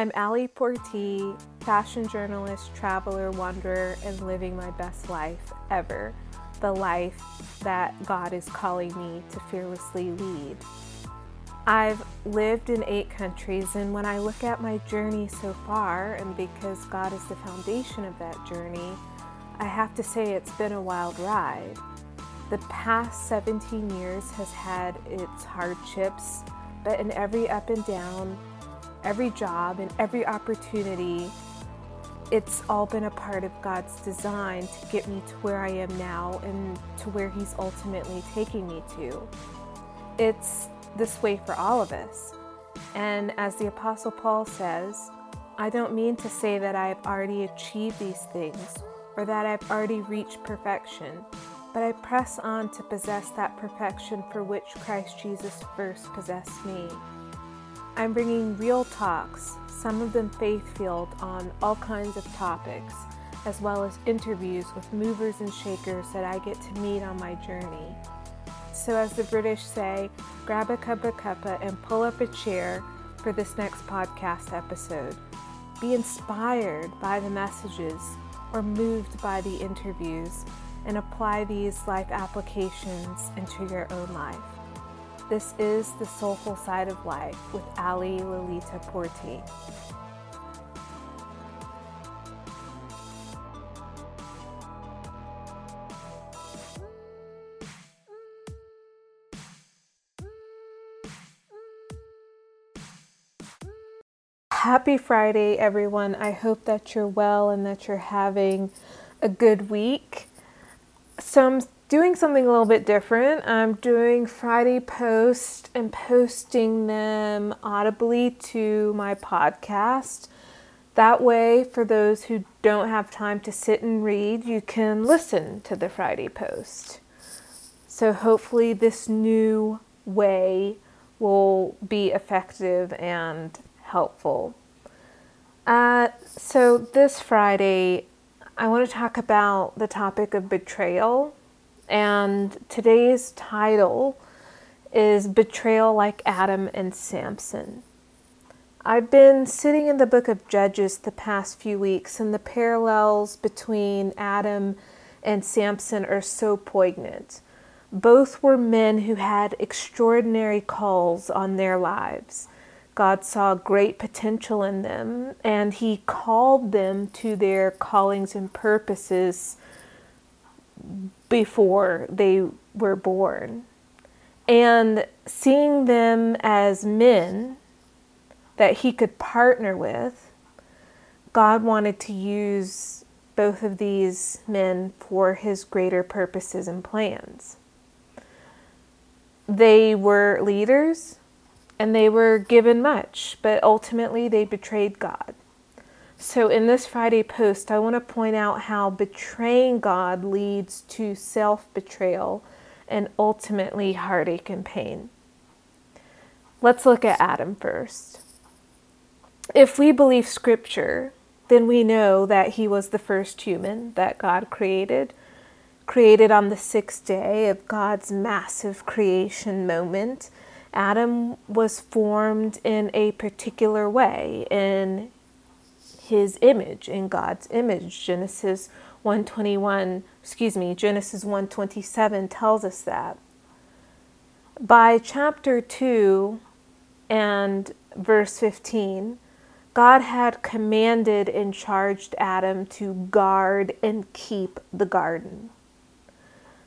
I'm Ali Portee, fashion journalist, traveler, wanderer, and living my best life ever. The life that God is calling me to fearlessly lead. I've lived in eight countries, and when I look at my journey so far, and because God is the foundation of that journey, I have to say it's been a wild ride. The past 17 years has had its hardships, but in every up and down, every job and every opportunity, it's all been a part of God's design to get me to where I am now and to where He's ultimately taking me to. It's this way for all of us. And as the Apostle Paul says, I don't mean to say that I've already achieved these things or that I've already reached perfection, but I press on to possess that perfection for which Christ Jesus first possessed me. I'm bringing real talks, some of them faith filled, on all kinds of topics, as well as interviews with movers and shakers that I get to meet on my journey. So, as the British say, grab a cuppa cuppa and pull up a chair for this next podcast episode. Be inspired by the messages or moved by the interviews and apply these life applications into your own life. This is The Soulful Side of Life with Ali Lolita Portee. Happy Friday, everyone. I hope that you're well and that you're having a good week. So, I'm doing something a little bit different. I'm doing Friday posts and posting them audibly to my podcast. That way, for those who don't have time to sit and read, you can listen to the Friday post. So, hopefully, this new way will be effective and helpful. Uh, so, this Friday, I want to talk about the topic of betrayal and today's title is Betrayal Like Adam and Samson. I've been sitting in the book of Judges the past few weeks, and the parallels between Adam and Samson are so poignant. Both were men who had extraordinary calls on their lives. God saw great potential in them, and He called them to their callings and purposes before they were born. And seeing them as men that he could partner with, God wanted to use both of these men for his greater purposes and plans. They were leaders and they were given much, but ultimately they betrayed God. So, in this Friday post, I want to point out how betraying God leads to self betrayal and ultimately heartache and pain. Let's look at Adam first. If we believe Scripture, then we know that he was the first human that God created, created on the sixth day of God's massive creation moment. Adam was formed in a particular way, in his image in God's image. Genesis 121, excuse me, Genesis 127 tells us that. By chapter 2 and verse 15, God had commanded and charged Adam to guard and keep the garden.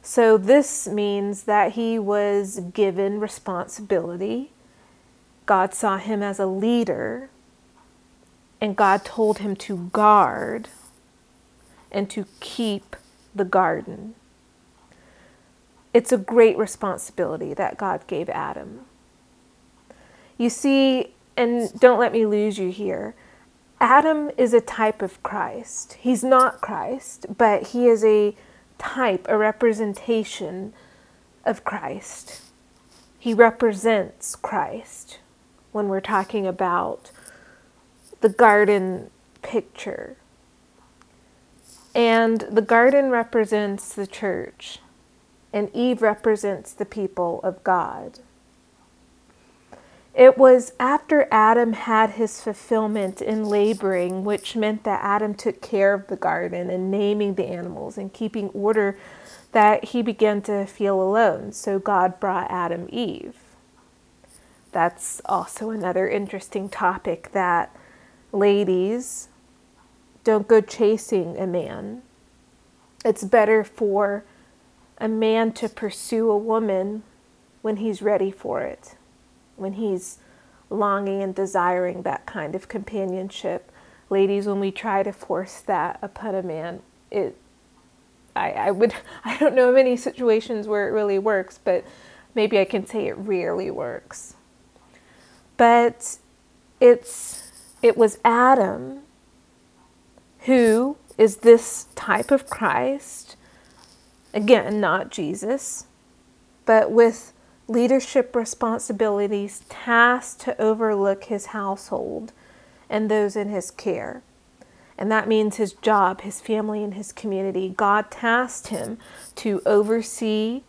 So, this means that he was given responsibility. God saw him as a leader and God told him to guard and to keep the garden. It's a great responsibility that God gave Adam. You see, and don't let me lose you here. Adam is a type of Christ. He's not Christ, but he is a type, a representation of Christ. He represents Christ when we're talking about the garden picture. And the garden represents the church, and Eve represents the people of God. It was after Adam had his fulfillment in laboring, which meant that Adam took care of the garden and naming the animals and keeping order, that he began to feel alone. So God brought Adam Eve. That's also another interesting topic that ladies don't go chasing a man. It's better for a man to pursue a woman when he's ready for it when he's longing and desiring that kind of companionship. Ladies, when we try to force that upon a man, it I, I would I don't know of any situations where it really works, but maybe I can say it rarely works. But it's it was Adam who is this type of Christ, again, not Jesus, but with leadership responsibilities tasked to overlook his household and those in his care. And that means his job, his family, and his community. God tasked him to oversee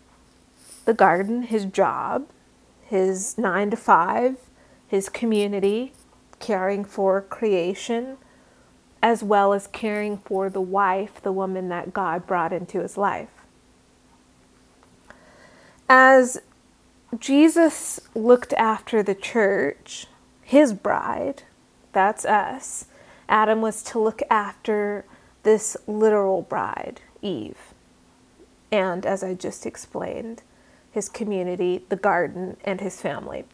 the garden, his job, his nine to five, his community, caring for creation, as well as caring for the wife, the woman that God brought into his life. As Jesus looked after the church, his bride, that's us. Adam was to look after this literal bride, Eve. And as I just explained, his community, the garden, and his family.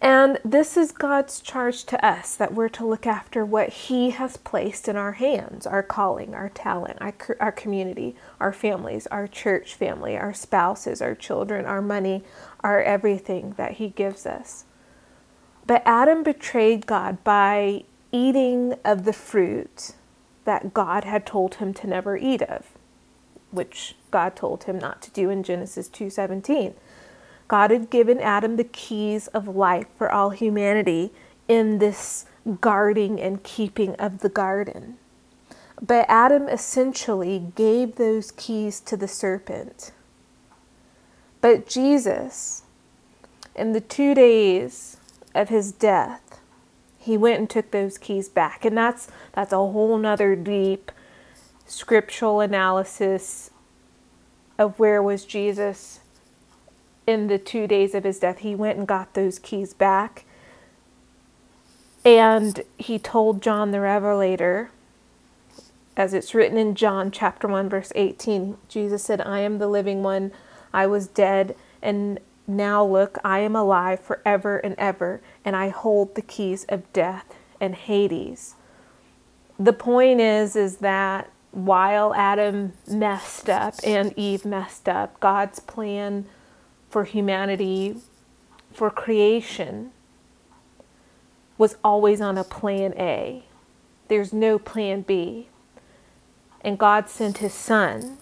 And this is God's charge to us that we're to look after what He has placed in our hands our calling, our talent, our, our community, our families, our church family, our spouses, our children, our money, our everything that He gives us. But Adam betrayed God by eating of the fruit that God had told him to never eat of, which God told him not to do in Genesis 2:17. God had given Adam the keys of life for all humanity in this guarding and keeping of the garden. But Adam essentially gave those keys to the serpent. But Jesus, in the two days of his death, he went and took those keys back. And that's that's a whole nother deep scriptural analysis of where was Jesus in the two days of his death, he went and got those keys back. And he told John the Revelator, as it's written in John chapter 1, verse 18, Jesus said, I am the living one. I was dead, and now look, I am alive forever and ever, and I hold the keys of death and Hades. The point is, is that while Adam messed up and Eve messed up, God's plan for humanity, for creation, was always on a plan A. There's no plan B. And God sent his son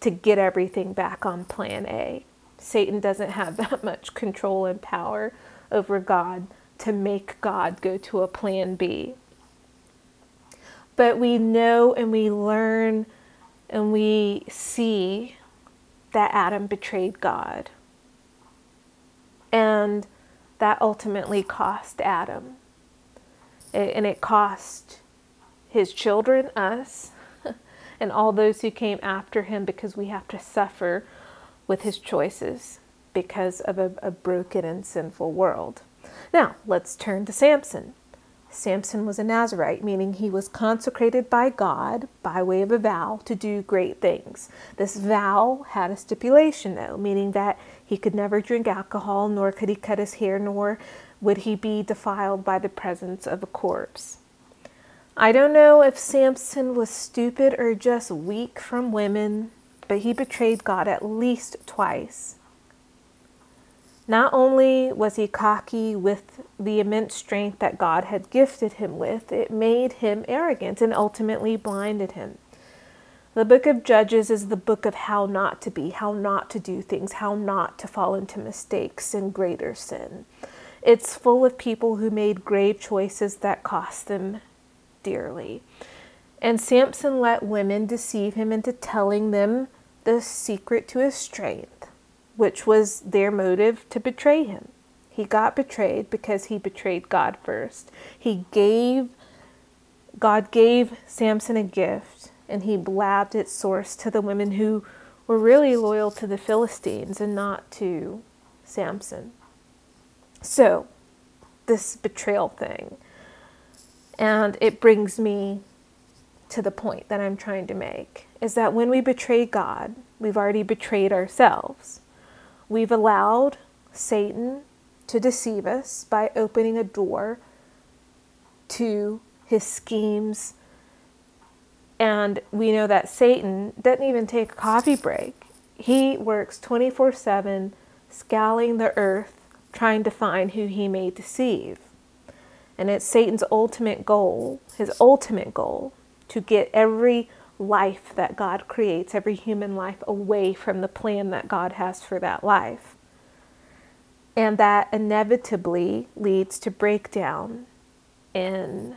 to get everything back on plan A. Satan doesn't have that much control and power over God to make God go to a plan B. But we know and we learn and we see that Adam betrayed God. And that ultimately cost Adam. And it cost his children, us, and all those who came after him because we have to suffer with his choices because of a, a broken and sinful world. Now, let's turn to Samson. Samson was a Nazarite, meaning he was consecrated by God by way of a vow to do great things. This vow had a stipulation, though, meaning that he could never drink alcohol, nor could he cut his hair, nor would he be defiled by the presence of a corpse. I don't know if Samson was stupid or just weak from women, but he betrayed God at least twice. Not only was he cocky with the immense strength that God had gifted him with, it made him arrogant and ultimately blinded him. The book of Judges is the book of how not to be, how not to do things, how not to fall into mistakes and greater sin. It's full of people who made grave choices that cost them dearly. And Samson let women deceive him into telling them the secret to his strength which was their motive to betray him. He got betrayed because he betrayed God first. He gave, God gave Samson a gift and he blabbed its source to the women who were really loyal to the Philistines and not to Samson. So, this betrayal thing. And it brings me to the point that I'm trying to make is that when we betray God, we've already betrayed ourselves. We've allowed Satan to deceive us by opening a door to his schemes. And we know that Satan doesn't even take a coffee break. He works 24 7, scouring the earth, trying to find who he may deceive. And it's Satan's ultimate goal, his ultimate goal, to get every life that God creates, every human life, away from the plan that God has for that life. And that inevitably leads to breakdown in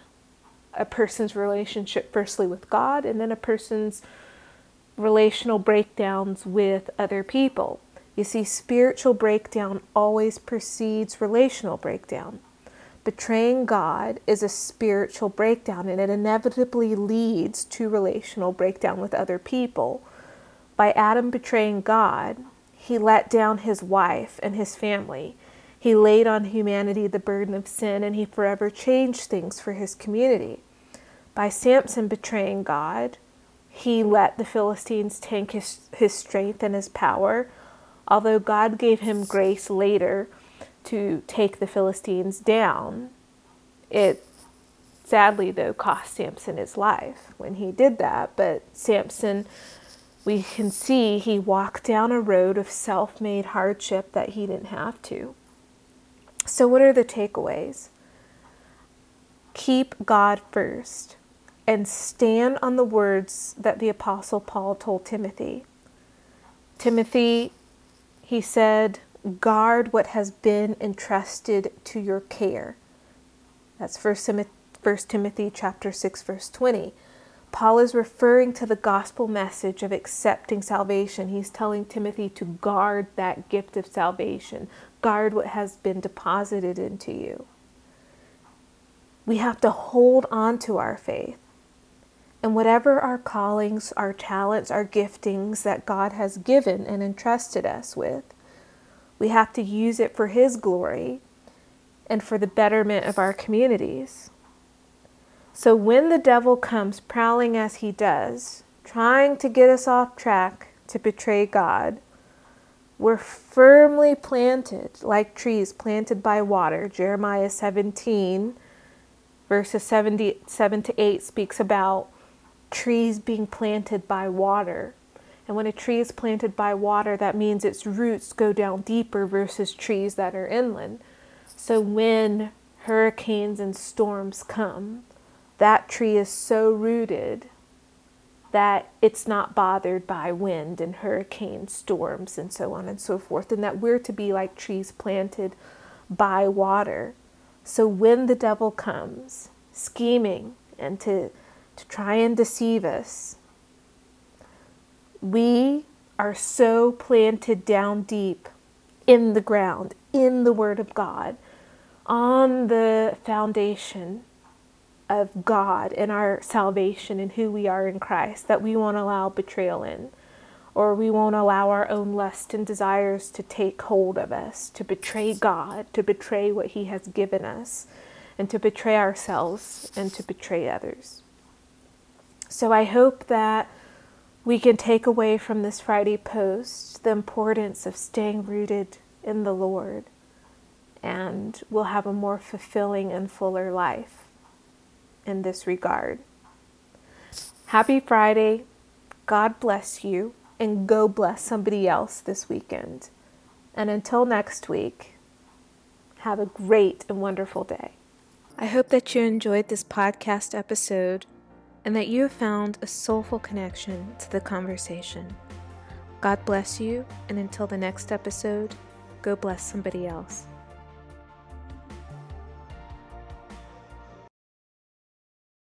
a person's relationship, firstly with God, and then a person's relational breakdowns with other people. You see, spiritual breakdown always precedes relational breakdown. Betraying God is a spiritual breakdown, and it inevitably leads to relational breakdown with other people. By Adam betraying God, he let down his wife and his family. He laid on humanity the burden of sin and he forever changed things for his community. By Samson betraying God, he let the Philistines take his, his strength and his power, although God gave him grace later to take the Philistines down. It sadly, though, cost Samson his life when he did that, but Samson we can see he walked down a road of self made hardship that he didn't have to. So, what are the takeaways? Keep God first and stand on the words that the Apostle Paul told Timothy. Timothy, he said, guard what has been entrusted to your care. That's 1 Timothy chapter 6 verse 20. Paul is referring to the gospel message of accepting salvation. He's telling Timothy to guard that gift of salvation, guard what has been deposited into you. We have to hold on to our faith. And whatever our callings, our talents, our giftings that God has given and entrusted us with, we have to use it for His glory and for the betterment of our communities. So when the devil comes prowling as he does, trying to get us off track to betray God, we're firmly planted like trees planted by water. Jeremiah 17, verses 77 to 8, speaks about trees being planted by water. And when a tree is planted by water, that means its roots go down deeper versus trees that are inland. So when hurricanes and storms come, that tree is so rooted that it's not bothered by wind and hurricane storms and so on and so forth, and that we're to be like trees planted by water. So when the devil comes scheming and to, to try and deceive us, we are so planted down deep in the ground, in the Word of God, on the foundation of God and our salvation and who we are in Christ that we won't allow betrayal in, or we won't allow our own lust and desires to take hold of us, to betray God, to betray what He has given us, and to betray ourselves and to betray others. So I hope that we can take away from this Friday post the importance of staying rooted in the Lord, and we'll have a more fulfilling and fuller life in this regard. Happy Friday. God bless you, and go bless somebody else this weekend. And until next week, have a great and wonderful day. I hope that you enjoyed this podcast episode and that you have found a soulful connection to the conversation. God bless you, and until the next episode, go bless somebody else.